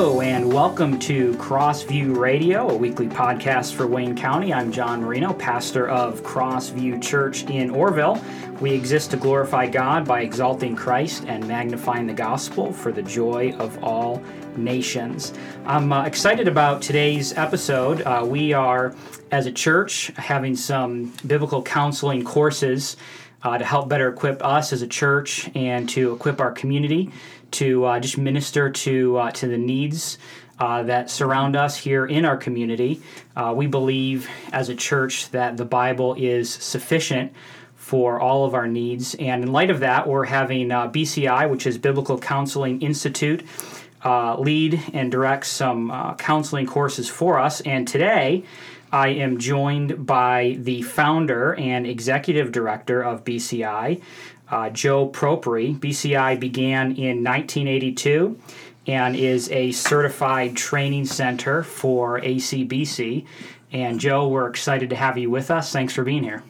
Hello, and welcome to Crossview Radio, a weekly podcast for Wayne County. I'm John Marino, pastor of Crossview Church in Orrville. We exist to glorify God by exalting Christ and magnifying the gospel for the joy of all nations. I'm uh, excited about today's episode. Uh, we are, as a church, having some biblical counseling courses uh, to help better equip us as a church and to equip our community to uh, just minister to uh, to the needs uh, that surround us here in our community. Uh, we believe as a church that the Bible is sufficient for all of our needs, and in light of that, we're having uh, BCI, which is Biblical Counseling Institute. Lead and direct some counseling courses for us. And today, I am joined by the founder and executive director of BCI, uh, Joe Propri. BCI began in 1982 and is a certified training center for ACBC. And Joe, we're excited to have you with us. Thanks for being here.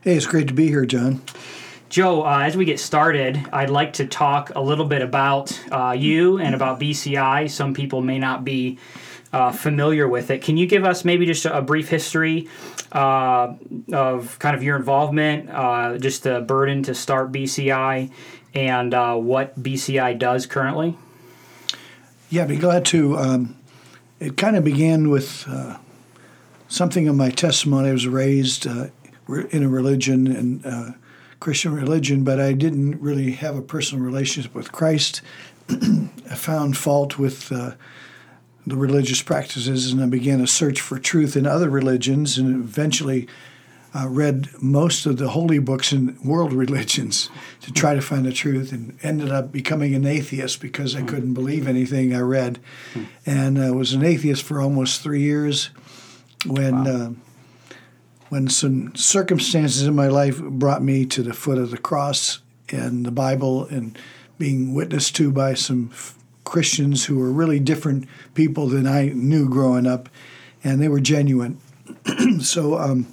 Hey, it's great to be here, John. Joe, uh, as we get started, I'd like to talk a little bit about uh, you and about BCI. Some people may not be uh, familiar with it. Can you give us maybe just a, brief history uh, of kind of your involvement, uh, just the burden to start BCI, and uh, what BCI does currently? Yeah, I'd be glad to. Um, it kind of began with uh, something of my testimony. I was raised uh, in a religion and Christian religion, but I didn't really have a personal relationship with Christ. I found fault with the religious practices and I began a search for truth in other religions and eventually uh, read most of the holy books in world religions to try to find the truth and ended up becoming an atheist because I couldn't believe anything I read. And I uh, was an atheist for almost three years when. Wow. Uh, when some circumstances in my life brought me to the foot of the cross and the Bible and being witnessed to by some Christians who were really different people than I knew growing up, and they were genuine. so, um,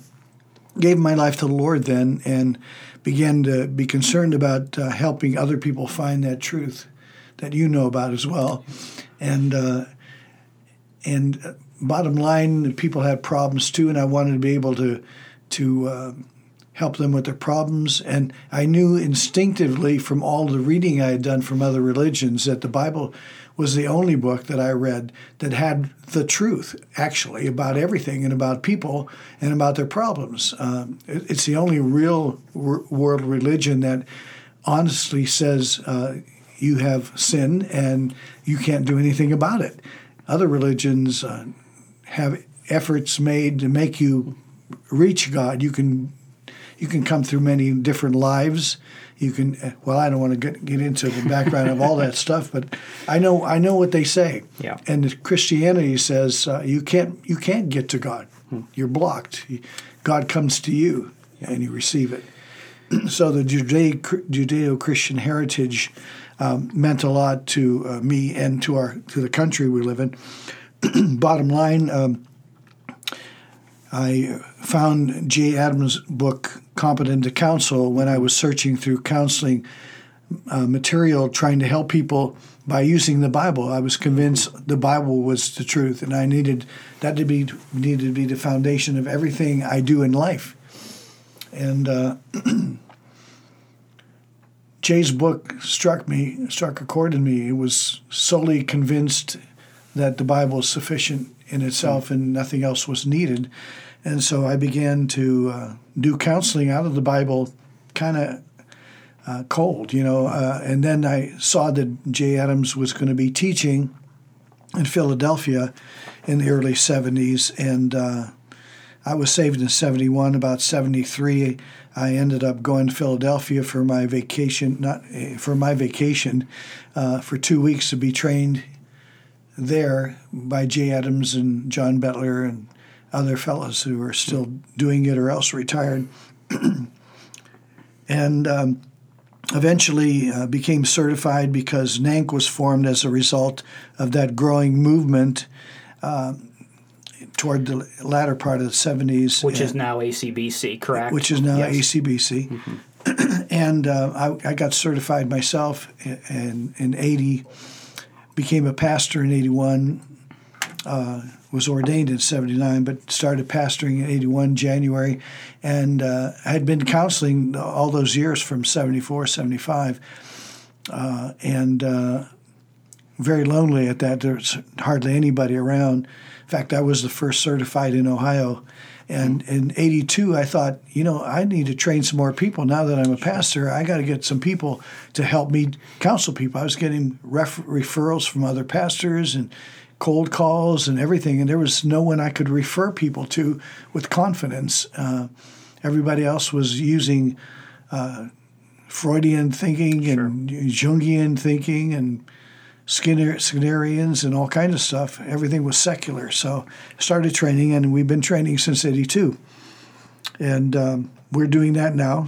gave my life to the Lord then, and began to be concerned about uh, helping other people find that truth that you know about as well, and uh, and uh, bottom line, people had problems too, and I wanted to be able to to uh, help them with their problems. And I knew instinctively from all the reading I had done from other religions that the Bible was the only book that I read that had the truth, actually, about everything and about people and about their problems. Um, it's the only real world religion that honestly says uh, you have sin and you can't do anything about it. Other religions uh, have efforts made to make you reach God. You can you can come through many different lives. You can well, I don't want to get, get into the background of all that stuff, but I know I know what they say. Yeah. And Christianity says uh, you can't you can't get to God. Hmm. You're blocked. God comes to you, and you receive it. so the Judeo Christian heritage um, meant a lot to uh, me and to our to the country we live in. Bottom line. Um, I found Jay Adams' book, Competent to Counsel, when I was searching through counseling uh, material trying to help people by using the Bible. I was convinced the Bible was the truth, and I needed that to be needed to be the foundation of everything I do in life. And uh, Jay's book struck me, struck a chord in me. It was solely convinced that the Bible is sufficient in itself and nothing else was needed. And so I began to uh, do counseling out of the Bible kind of uh, cold, you know. Uh, and then I saw that Jay Adams was going to be teaching in Philadelphia in the early 70s. And uh, I was saved in 71. About 73, I ended up going to Philadelphia for my vacation, not for my vacation, uh, for two weeks to be trained there by Jay Adams and John Bettler and other fellows who are still doing it or else retired. and um, eventually uh, became certified because NANC was formed as a result of that growing movement uh, toward the latter part of the 70s. Which and, is now ACBC, correct? Which is now yes. ACBC. Mm-hmm. and uh, I, I, got certified myself in, in 80 became a pastor in 81, uh, was ordained in 79, but started pastoring in 81 January, and uh, had been counseling all those years from 74, 75, uh, and uh, very lonely at that. There's hardly anybody around. In fact, I was the first certified in Ohio. And in 82, I thought, you know, I need to train some more people. Now that I'm a pastor, I got to get some people to help me counsel people. I was getting ref- referrals from other pastors and cold calls and everything, and there was no one I could refer people to with confidence. Uh, everybody else was using uh, Freudian thinking and Jungian thinking and Skinner, Skinnerians and all kinds of stuff. Everything was secular. So I started training, and we've been training since 82. And um, we're doing that now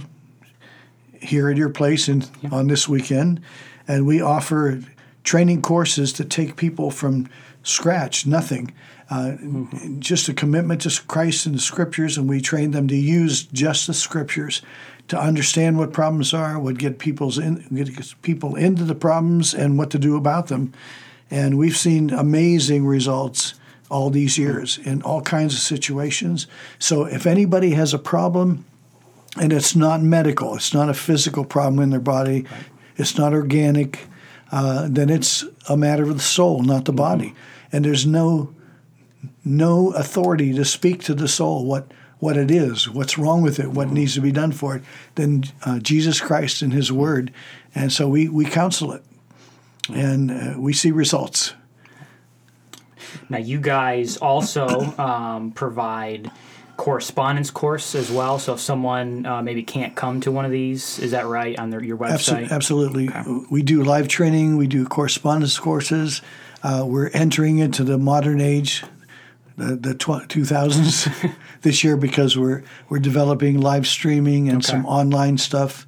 here at your place and yeah. on this weekend. And we offer training courses to take people from scratch, nothing. Uh, mm-hmm. Just a commitment to Christ and the scriptures, and we train them to use just the scriptures to understand what problems are, what get people's in, get people into the problems, and what to do about them. And we've seen amazing results all these years in all kinds of situations. So if anybody has a problem, and it's not medical, it's not a physical problem in their body, it's not organic, uh, then it's a matter of the soul, not the body. And there's no no authority to speak to the soul what what it is, what's wrong with it, what needs to be done for it, than uh, Jesus Christ and His Word, and so we we counsel it, and uh, we see results. Now, you guys also um, provide correspondence course as well. So if someone uh, maybe can't come to one of these, is that right on their, your website? Absolutely. Okay. We do live training. We do correspondence courses. Uh, we're entering into the modern age, the, the tw- 2000s this year because we're we're developing live streaming and okay. some online stuff.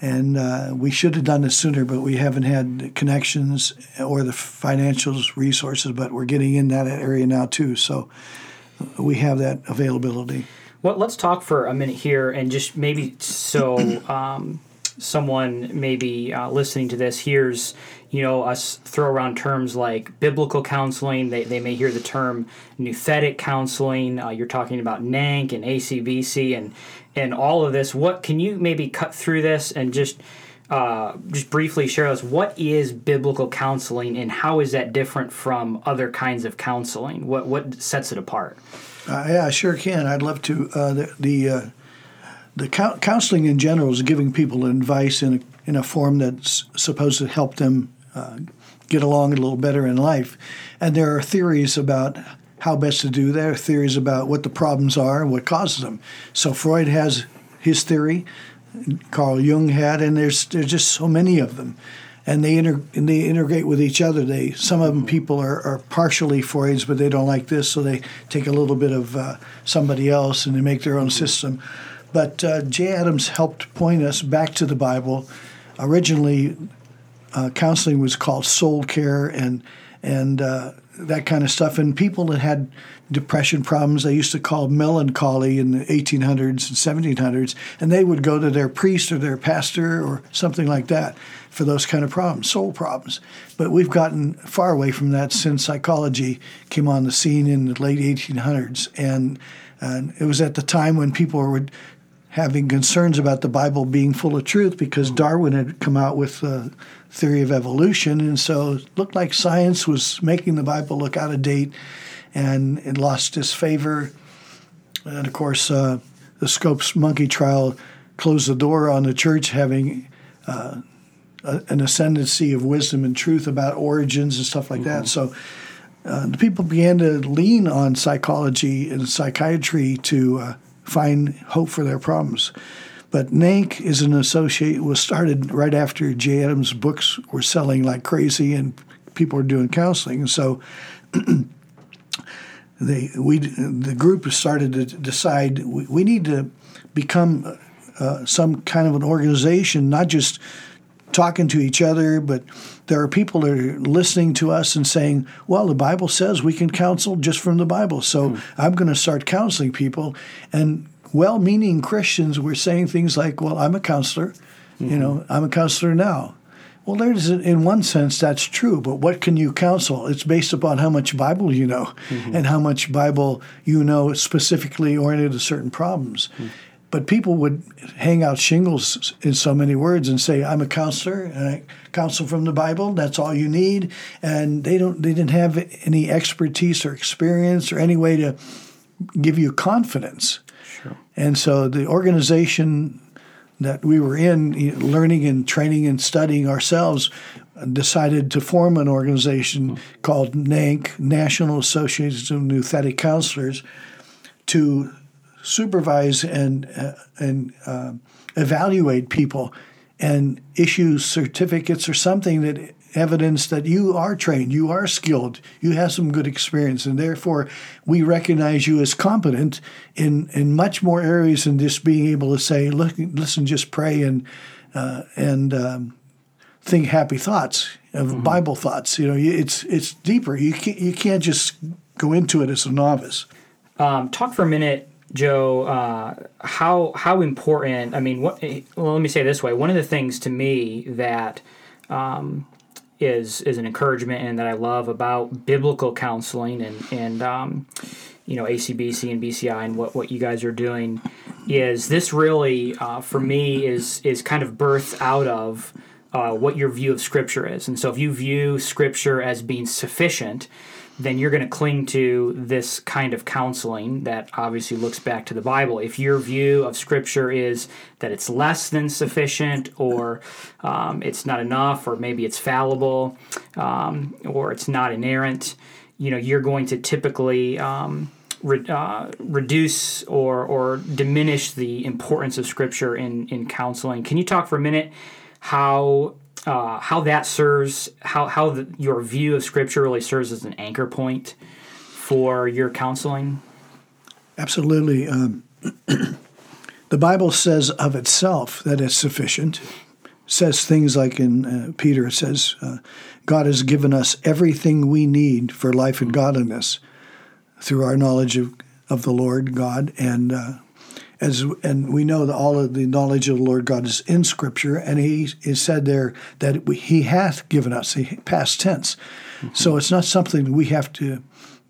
And uh, we should have done this sooner, but we haven't had connections or the financial resources. But we're getting in that area now too, so we have that availability. Well, let's talk for a minute here, and just maybe so um, someone maybe uh, listening to this hears you know, us throw around terms like biblical counseling. They, they may hear the term nouthetic counseling. Uh, you're talking about NANC and ACBC and and all of this. What can you maybe cut through this and just uh, just briefly share with us what is biblical counseling and how is that different from other kinds of counseling? What what sets it apart? Uh, yeah, I sure can. I'd love to. Uh, the the, uh, the counseling in general is giving people advice in a, in a form that's supposed to help them uh, get along a little better in life. And there are theories about how best to do that, theories about what the problems are and what causes them. So Freud has his theory, Carl Jung had, and there's there's just so many of them. And they inter- and they integrate with each other. They some of them people are, are partially Freud's, but they don't like this, so they take a little bit of uh, somebody else and they make their own system. But uh, Jay Adams helped point us back to the Bible. Originally, uh, counseling was called soul care and and uh, that kind of stuff. And people that had depression problems, they used to call melancholy in the 1800s and 1700s, and they would go to their priest or their pastor or something like that for those kind of problems, soul problems. But we've gotten far away from that since psychology came on the scene in the late 1800s, and, and it was at the time when people were having concerns about the Bible being full of truth because Darwin had come out with the theory of evolution, and so it looked like science was making the Bible look out of date, and it lost its favor. And of course, uh, the Scopes monkey trial closed the door on the church having uh, a, an ascendancy of wisdom and truth about origins and stuff like mm-hmm. that. So. Uh, the people began to lean on psychology and psychiatry to uh, find hope for their problems. But NANC is an associate was started right after Jay Adams' books were selling like crazy and people were doing counseling. So they we the group started to decide we, we need to become uh, some kind of an organization, not just talking to each other, but there are people that are listening to us and saying, well, the Bible says we can counsel just from the Bible. So mm. I'm going to start counseling people. And well meaning Christians were saying things like, well, I'm a counselor. Mm-hmm. You know, I'm a counselor now. Well, there's in one sense that's true, but what can you counsel? It's based upon how much Bible you know, mm-hmm. and how much Bible you know specifically oriented to certain problems. Mm-hmm. But people would hang out shingles in so many words and say, "I'm a counselor and I counsel from the Bible. That's all you need." And they don't, they didn't have any expertise or experience or any way to give you confidence. Sure. And so the organization that we were in, learning and training and studying ourselves, decided to form an organization hmm. called NANC, National Association of Nouthetic Counselors, to supervise and uh, and uh, evaluate people and issue certificates or something that evidence that you are trained, you are skilled, you have some good experience, and therefore we recognize you as competent in, in much more areas than just being able to say, look, listen, just pray and uh, and um, think happy thoughts of mm-hmm. Bible thoughts. You know, it's it's deeper. You can't you can't just go into it as a novice. Um, talk for a minute Joe, uh, how how important? I mean, what? Well, let me say this way. One of the things to me that um, is is an encouragement and that I love about biblical counseling and and um, you know ACBC and BCI and what what you guys are doing is this really uh, for me is is kind of birthed out of uh, what your view of Scripture is, and so if you view Scripture as being sufficient then you're going to cling to this kind of counseling that obviously looks back to the Bible. If your view of Scripture is that it's less than sufficient, or um, it's not enough, or maybe it's fallible, um, or it's not inerrant, you know, you're going to typically um, re- uh, reduce or or diminish the importance of Scripture in in counseling. Can you talk for a minute how uh, how that serves, how, how the, your view of Scripture really serves as an anchor point for your counseling? Absolutely. Um, the Bible says of itself that it's sufficient. says things like in uh, Peter, it says, uh, God has given us everything we need for life and godliness through our knowledge of, of the Lord God and uh, as and we know that all of the knowledge of the Lord God is in Scripture, and He is said there that we, He hath given us the past tense. Mm-hmm. So it's not something we have to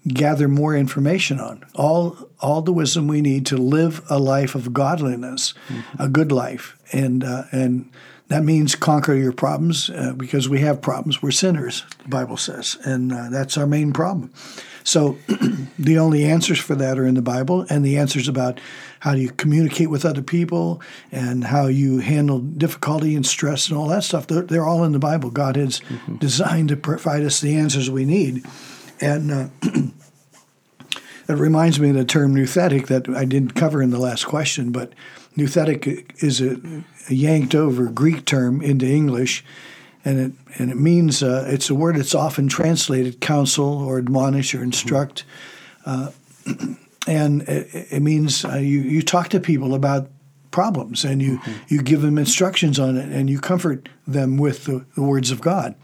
gather more information on. All all the wisdom we need to live a life of godliness, mm-hmm. a good life, and uh, and that means conquer your problems uh, because we have problems. We're sinners, the Bible says, and uh, that's our main problem. So the only answers for that are in the Bible, and the answers about how do you communicate with other people and how you handle difficulty and stress and all that stuff, they're, they're all in the Bible. God has mm-hmm. designed to provide us the answers we need. And uh, it reminds me of the term nouthetic that I didn't cover in the last question, but nouthetic is a, a yanked over Greek term into English and it and it means uh, it's a word that's often translated counsel or admonish or instruct, uh, and it, it means uh, you you talk to people about problems and you mm-hmm. you give them instructions on it and you comfort them with the, the words of God.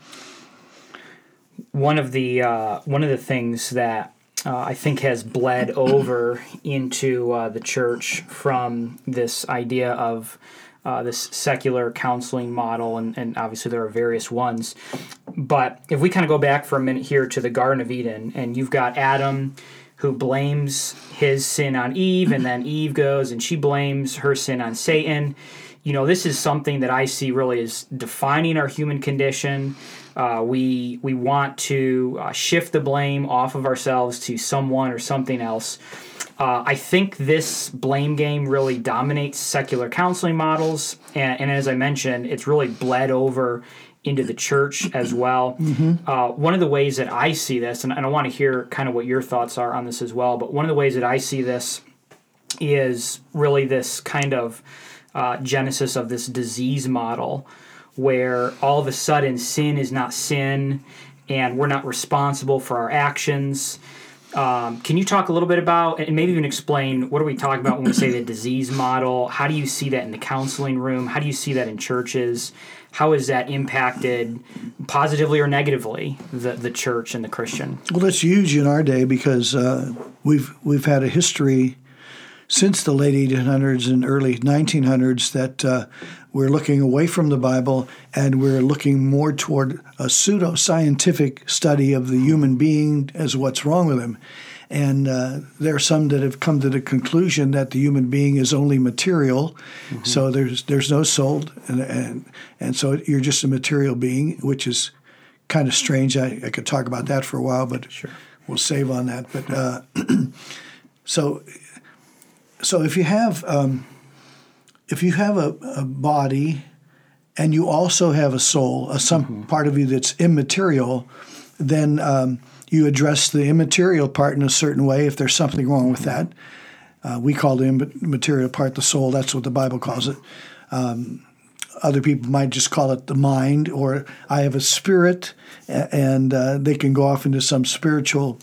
One of the uh, one of the things that uh, I think has bled over into uh, the church from this idea of uh, this secular counseling model, and, and obviously there are various ones. But if we kind of go back for a minute here to the Garden of Eden, and you've got Adam who blames his sin on Eve, and then Eve goes and she blames her sin on Satan. You know, this is something that I see really as defining our human condition. Uh, we we want to uh, shift the blame off of ourselves to someone or something else. Uh, I think this blame game really dominates secular counseling models, and, and, as I mentioned, it's really bled over into the church as well. Mm-hmm. Uh, one of the ways that I see this, and, and I want to hear kind of what your thoughts are on this as well, but one of the ways that I see this is really this kind of uh, genesis of this disease model where all of a sudden sin is not sin and we're not responsible for our actions um, can you talk a little bit about, and maybe even explain, what are we talking about when we say the disease model? How do you see that in the counseling room? How do you see that in churches? How has that impacted positively or negatively the, the church and the Christian? Well, that's huge in our day because uh, we've we've had a history since the late 1800s and early 1900s that uh, we're looking away from the Bible and we're looking more toward a pseudo scientific study of the human being as what's wrong with him. And uh, there are some that have come to the conclusion that the human being is only material, mm-hmm. so there's there's no soul, and, and and so you're just a material being, which is kind of strange. I, I could talk about that for a while, but sure. we'll save on that. But uh, so so if you have um, if you have a, a, body and you also have a soul, a some mm-hmm. part of you that's immaterial, then um, you address the immaterial part in a certain way. If there's something wrong with that, uh, we call the immaterial part the soul. That's what the Bible calls it. Um, other people might just call it the mind, or I have a spirit, and uh, they can go off into some spiritual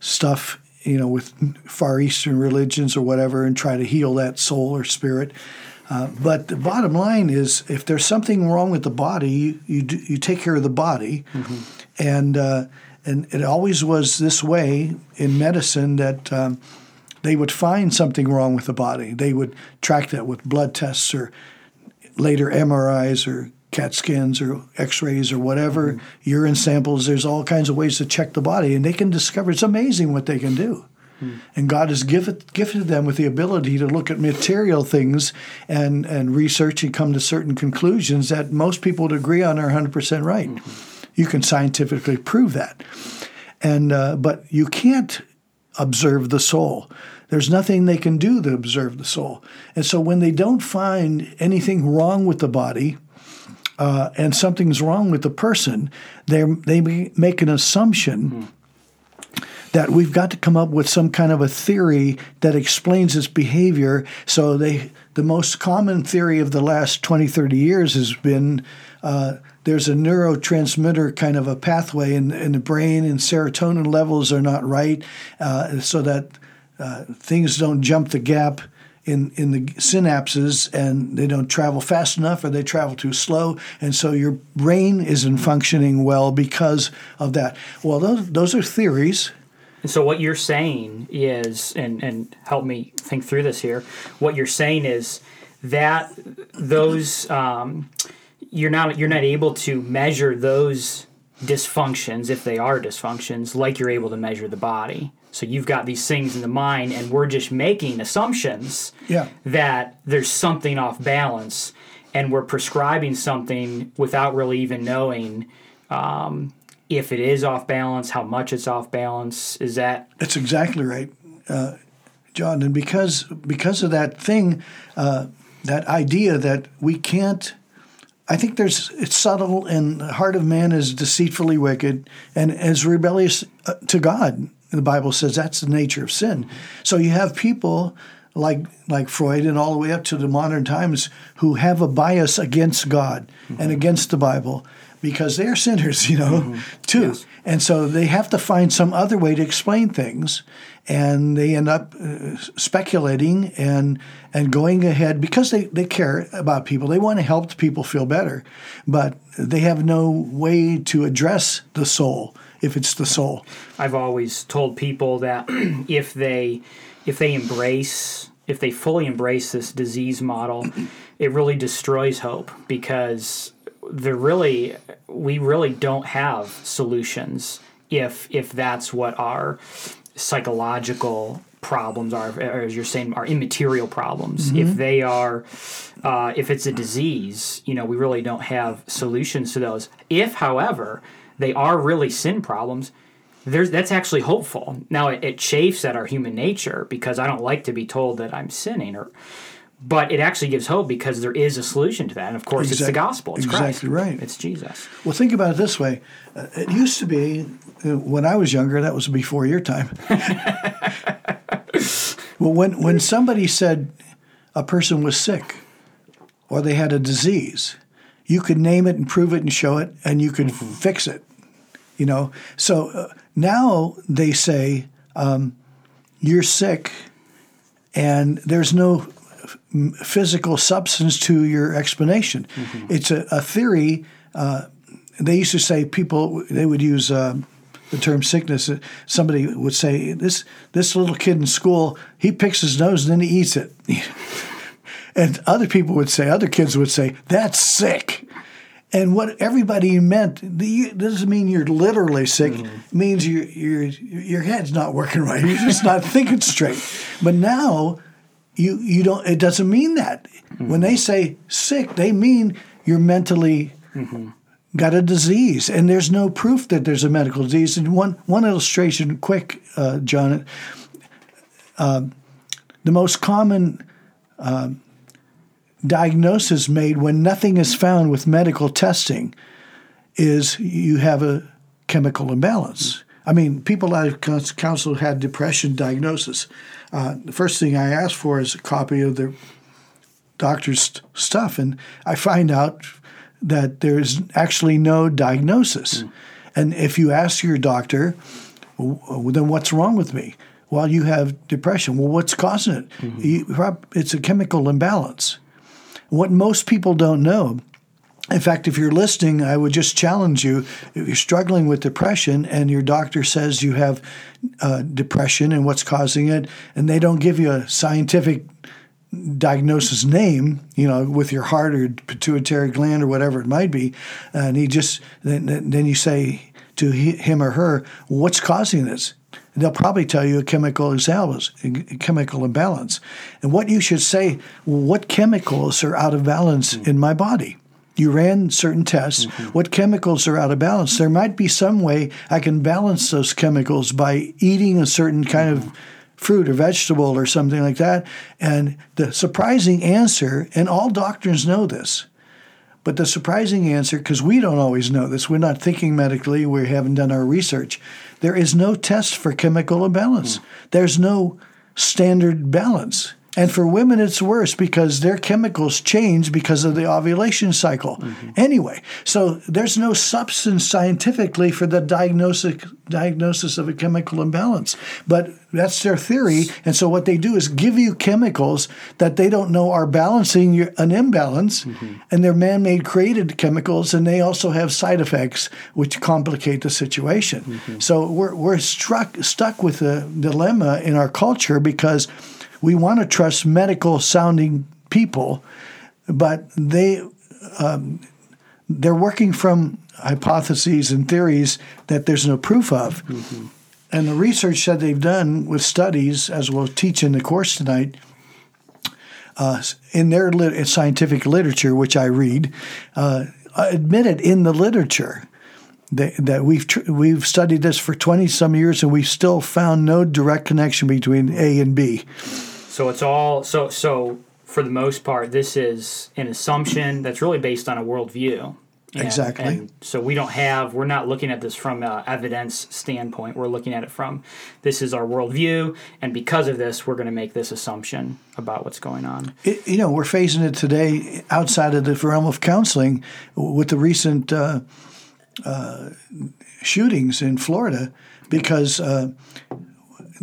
stuff you know, with Far Eastern religions or whatever, and try to heal that soul or spirit. Uh, but the bottom line is, if there's something wrong with the body, you you, do, you take care of the body, mm-hmm. and uh, and it always was this way in medicine that um, they would find something wrong with the body. They would track that with blood tests or later MRIs or CAT scans or X-rays or whatever, mm-hmm. urine samples. There's all kinds of ways to check the body, and they can discover. It's amazing what they can do. Mm. And God has gifted, gifted them with the ability to look at material things and, and research and come to certain conclusions that most people would agree on are 100% right. Mm-hmm. You can scientifically prove that. And, uh, but you can't observe the soul. There's nothing they can do to observe the soul. And so when they don't find anything wrong with the body, uh, and something's wrong with the person, they they make an assumption. Mm. That we've got to come up with some kind of a theory that explains its behavior. So they, the most common theory of the last 20, 30 years has been uh, there's a neurotransmitter kind of a pathway in, in the brain, and serotonin levels are not right, uh, so that uh, things don't jump the gap in, in the synapses and they don't travel fast enough or they travel too slow. And so your brain isn't functioning well because of that. Well, those, those are theories. And so what you're saying is, and, and help me think through this here, what you're saying is that those um, you're not you're not able to measure those dysfunctions if they are dysfunctions like you're able to measure the body so you've got these things in the mind, and we're just making assumptions yeah. that there's something off balance, and we're prescribing something without really even knowing um, if it is off balance, how much it's off balance. Is that? That's exactly right, uh, John. And because because of that thing, uh, that idea that we can't. I think there's it's subtle, and the heart of man is deceitfully wicked and is rebellious uh, to God the Bible says that's the nature of sin. So you have people like like Freud and all the way up to the modern times who have a bias against God mm-hmm. and against the Bible because they're sinners, you know, mm-hmm. too. Yes. And so they have to find some other way to explain things and they end up uh, speculating and and going ahead because they, they care about people. They want to help people feel better, but they have no way to address the soul if it's the soul. I've always told people that if they if they embrace if they fully embrace this disease model, it really destroys hope because there really we really don't have solutions if if that's what our psychological problems are, as you're saying, are immaterial problems. Mm-hmm. If they are, uh, if it's a disease, you know, we really don't have solutions to those. If, however, they are really sin problems, there's that's actually hopeful. Now it, it chafes at our human nature because I don't like to be told that I'm sinning or but it actually gives hope because there is a solution to that. And of course, exactly, it's the gospel. It's exactly Christ. right. It's Jesus. Well, think about it this way: uh, it used to be uh, when I was younger. That was before your time. well, when when somebody said a person was sick or they had a disease, you could name it and prove it and show it, and you could mm-hmm. fix it. You know, so uh, now they say um, you're sick, and there's no physical substance to your explanation. Mm-hmm. It's a, a theory. Uh, they used to say people they would use uh, the term sickness. Somebody would say, "This this little kid in school, he picks his nose and then he eats it." and other people would say, other kids would say, "That's sick." And what everybody meant doesn't mean you're literally sick. Mm-hmm. It means your your your head's not working right. You're just not thinking straight. But now, you you don't. It doesn't mean that. Mm-hmm. When they say sick, they mean you're mentally mm-hmm. got a disease, and there's no proof that there's a medical disease. And one one illustration, quick, uh, John. Uh, the most common. Uh, diagnosis made when nothing is found with medical testing is you have a chemical imbalance. I mean, people of council had depression diagnosis. Uh, the first thing I ask for is a copy of the doctor's stuff, and I find out that there's actually no diagnosis. Mm. And if you ask your doctor, well, then what's wrong with me? Well, you have depression. Well, what's causing it? Mm-hmm. It's a chemical imbalance. What most people don't know in fact, if you're listening, I would just challenge you if you're struggling with depression and your doctor says you have uh, depression and what's causing it, and they don't give you a scientific diagnosis name, you know, with your heart or pituitary gland or whatever it might be, and he just then, then you say to him or her, "What's causing this?" They'll probably tell you a chemical imbalance, a chemical imbalance. And what you should say, well, what chemicals are out of balance mm-hmm. in my body? You ran certain tests. Mm-hmm. What chemicals are out of balance? There might be some way I can balance those chemicals by eating a certain kind mm-hmm. of fruit or vegetable or something like that. And the surprising answer, and all doctors know this, but the surprising answer, because we don't always know this, we're not thinking medically, we haven't done our research. There is no test for chemical imbalance. Mm. There's no standard balance. And for women, it's worse because their chemicals change because of the ovulation cycle. Mm-hmm. Anyway, so there's no substance scientifically for the diagnosis diagnosis of a chemical imbalance, but that's their theory. And so what they do is give you chemicals that they don't know are balancing your, an imbalance, mm-hmm. and they're man-made created chemicals, and they also have side effects which complicate the situation. Mm-hmm. So we're we're struck stuck with a dilemma in our culture because we want to trust medical sounding people, but they um, they're working from hypotheses and theories that there's no proof of. Mm-hmm. And the research that they've done with studies, as we'll teach in the course tonight, uh, in their lit- scientific literature, which I read, uh, admitted in the literature that, that we've tr- we've studied this for twenty some years, and we've still found no direct connection between A and B. So it's all so so for the most part, this is an assumption that's really based on a worldview. And, exactly. And so we don't have, we're not looking at this from an evidence standpoint. We're looking at it from this is our worldview. And because of this, we're going to make this assumption about what's going on. It, you know, we're facing it today outside of the realm of counseling with the recent uh, uh, shootings in Florida because uh,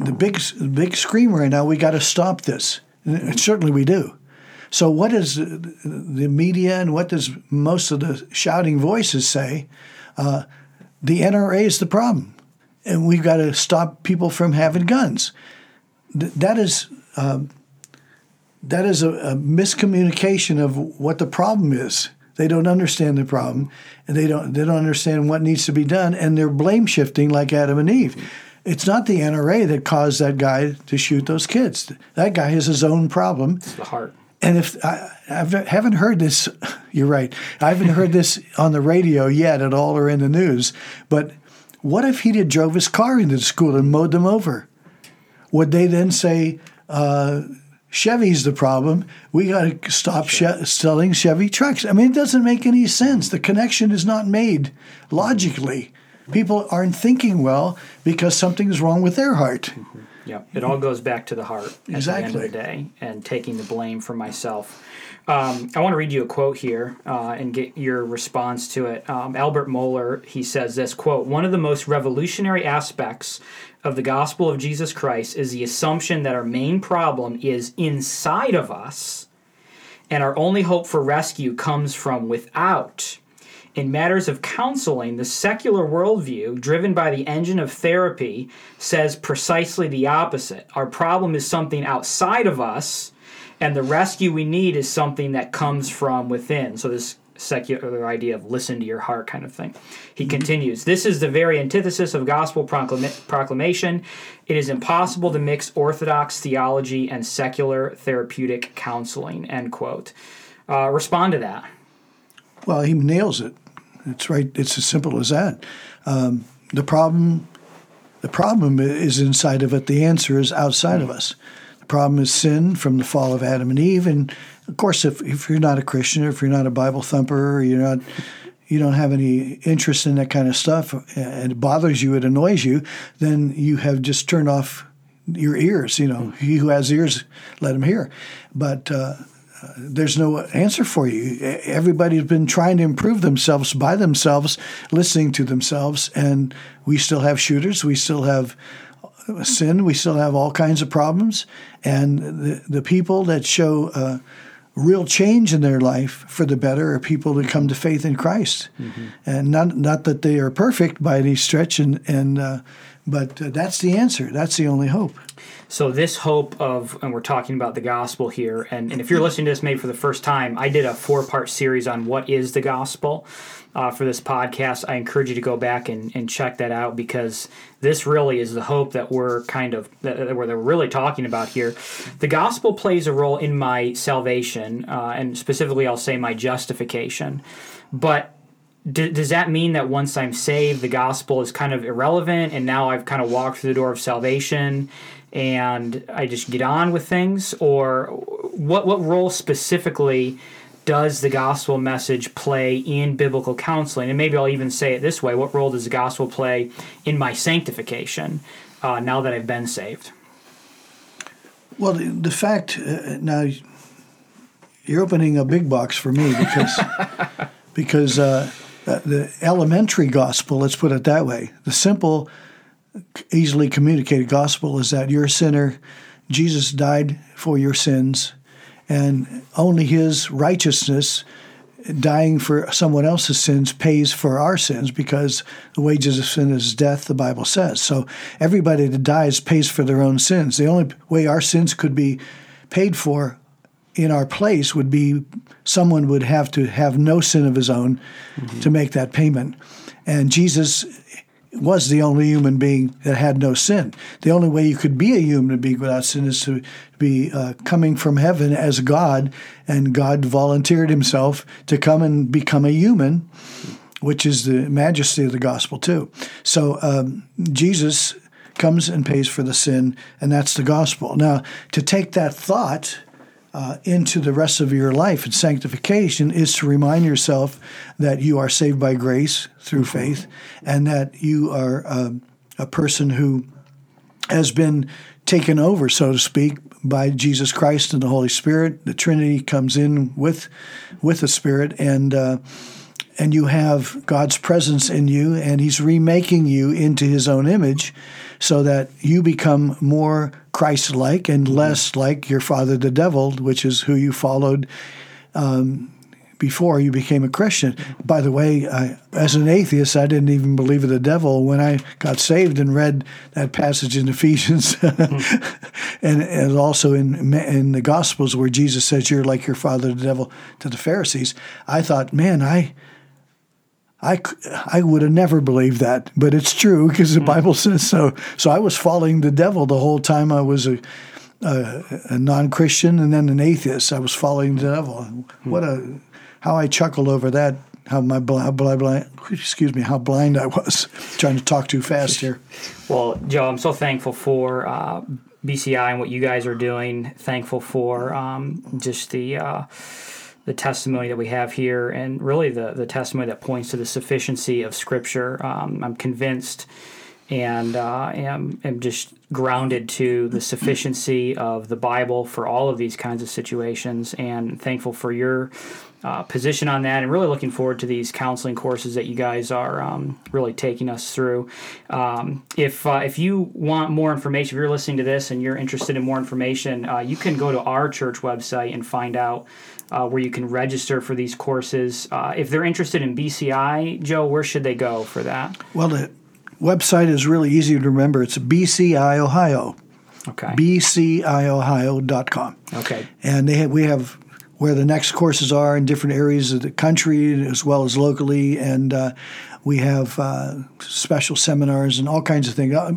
the big big scream right now. We got to stop this. And certainly we do. So what does the media and what does most of the shouting voices say? Uh, the NRA is the problem, and we've got to stop people from having guns. Th- that is. Um, that is a, a miscommunication of what the problem is. They don't understand the problem, and they don't they don't understand what needs to be done, and they're blame shifting like Adam and Eve. It's not the NRA that caused that guy to shoot those kids. That guy has his own problem. It's the heart. And if I, I haven't heard this, you're right. I haven't heard this on the radio yet at all or in the news. But what if he had drove his car into the school and mowed them over? Would they then say uh, Chevy's the problem? We got to stop sure. selling Chevy trucks. I mean, it doesn't make any sense. The connection is not made logically people aren't thinking well because something's wrong with their heart. Mm-hmm. Yeah, it all goes back to the heart at exactly. the end of the day and taking the blame for myself. Um, I want to read you a quote here uh, and get your response to it. Um, Albert Mohler he says this quote: "One of the most revolutionary aspects of the gospel of Jesus Christ is the assumption that our main problem is inside of us, and our only hope for rescue comes from without." In matters of counseling, the secular worldview, driven by the engine of therapy, says precisely the opposite. Our problem is something outside of us, and the rescue we need is something that comes from within. So, this secular idea of listen to your heart kind of thing. He mm-hmm. continues This is the very antithesis of gospel proclama- proclamation. It is impossible to mix orthodox theology and secular therapeutic counseling. End quote. Uh, respond to that. Well, he nails it. It's right. It's as simple as that. Um, the problem, the problem is inside of it. The answer is outside of us. The problem is sin from the fall of Adam and Eve, and of course, if, if you're not a Christian, if you're not a Bible thumper, you're not, you don't have any interest in that kind of stuff, and it bothers you, it annoys you, then you have just turned off your ears. You know, he who has ears, let him hear. But uh, there's no answer for you. Everybody's been trying to improve themselves by themselves, listening to themselves, and we still have shooters. We still have sin. We still have all kinds of problems, and the the people that show. Uh, real change in their life for the better are people that come to faith in Christ, mm-hmm. and not not that they are perfect by any stretch, and and uh, but uh, that's the answer. That's the only hope. So this hope of, and we're talking about the gospel here, and, and if you're listening to this maybe for the first time, I did a four part series on what is the gospel uh, for this podcast. I encourage you to go back and, and check that out because this really is the hope that we're kind of that, that we're really talking about here. The gospel plays a role in my salvation, uh, and specifically, I'll say my justification. But does that mean that once I'm saved, the gospel is kind of irrelevant, and now I've kind of walked through the door of salvation, and I just get on with things, or what? What role specifically does the gospel message play in biblical counseling? And maybe I'll even say it this way: What role does the gospel play in my sanctification uh, now that I've been saved? Well, the, the fact uh, now you're opening a big box for me because because. Uh, uh, the elementary gospel, let's put it that way, the simple, easily communicated gospel is that you're a sinner, Jesus died for your sins, and only his righteousness dying for someone else's sins pays for our sins because the wages of sin is death, the Bible says. So everybody that dies pays for their own sins. The only way our sins could be paid for in our place would be someone would have to have no sin of his own mm-hmm. to make that payment. And Jesus was the only human being that had no sin. The only way you could be a human being without sin is to be uh, coming from heaven as God, and God volunteered himself to come and become a human, which is the majesty of the gospel, too. So um, Jesus comes and pays for the sin, and that's the gospel. Now, to take that thought uh, into the rest of your life and sanctification is to remind yourself that you are saved by grace through faith and that you are uh, a person who has been taken over, so to speak, by Jesus Christ and the Holy Spirit. The Trinity comes in with with the Spirit, and uh, and you have God's presence in you, and He's remaking you into His own image, so that you become more Christ like and less like your father, the devil, which is who you followed um, before you became a Christian. By the way, I, as an atheist, I didn't even believe in the devil when I got saved and read that passage in Ephesians, mm-hmm. and, and also in in the Gospels where Jesus says, "You're like your father, the devil," to the Pharisees. I thought, man, I I, I would have never believed that, but it's true because the hmm. Bible says so. So I was following the devil the whole time I was a, a, a non Christian and then an atheist. I was following the devil. Hmm. What a how I chuckled over that. How my blind, blind, blind, excuse me, how blind I was trying to talk too fast here. Well, Joe, I'm so thankful for uh, BCI and what you guys are doing. Thankful for um, just the. Uh, the testimony that we have here and really the, the testimony that points to the sufficiency of Scripture. Um, I'm convinced and uh, am, am just grounded to the sufficiency of the Bible for all of these kinds of situations, and thankful for your uh, position on that, and really looking forward to these counseling courses that you guys are um, really taking us through. Um, if uh, if you want more information, if you're listening to this and you're interested in more information, uh, you can go to our church website and find out. Uh, where you can register for these courses. Uh, if they're interested in BCI, Joe, where should they go for that? Well, the website is really easy to remember. It's BCI Ohio. Okay. BCIOhio.com. Okay. And they have, we have where the next courses are in different areas of the country as well as locally. And uh, we have uh, special seminars and all kinds of things. Uh,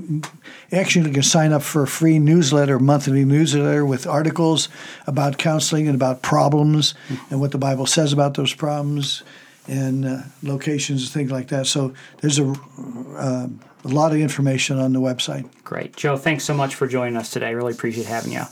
Actually, you can sign up for a free newsletter, monthly newsletter with articles about counseling and about problems and what the Bible says about those problems and uh, locations and things like that. So there's a, uh, a lot of information on the website. Great. Joe, thanks so much for joining us today. Really appreciate having you.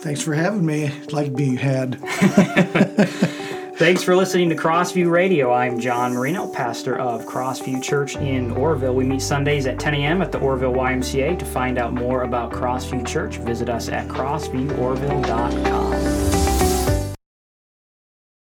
Thanks for having me. I'd like being had. Thanks for listening to Crossview Radio. I'm John Marino, pastor of Crossview Church in Orrville. We meet Sundays at 10 a.m. at the Orrville YMCA. To find out more about Crossview Church, visit us at crossvieworville.com.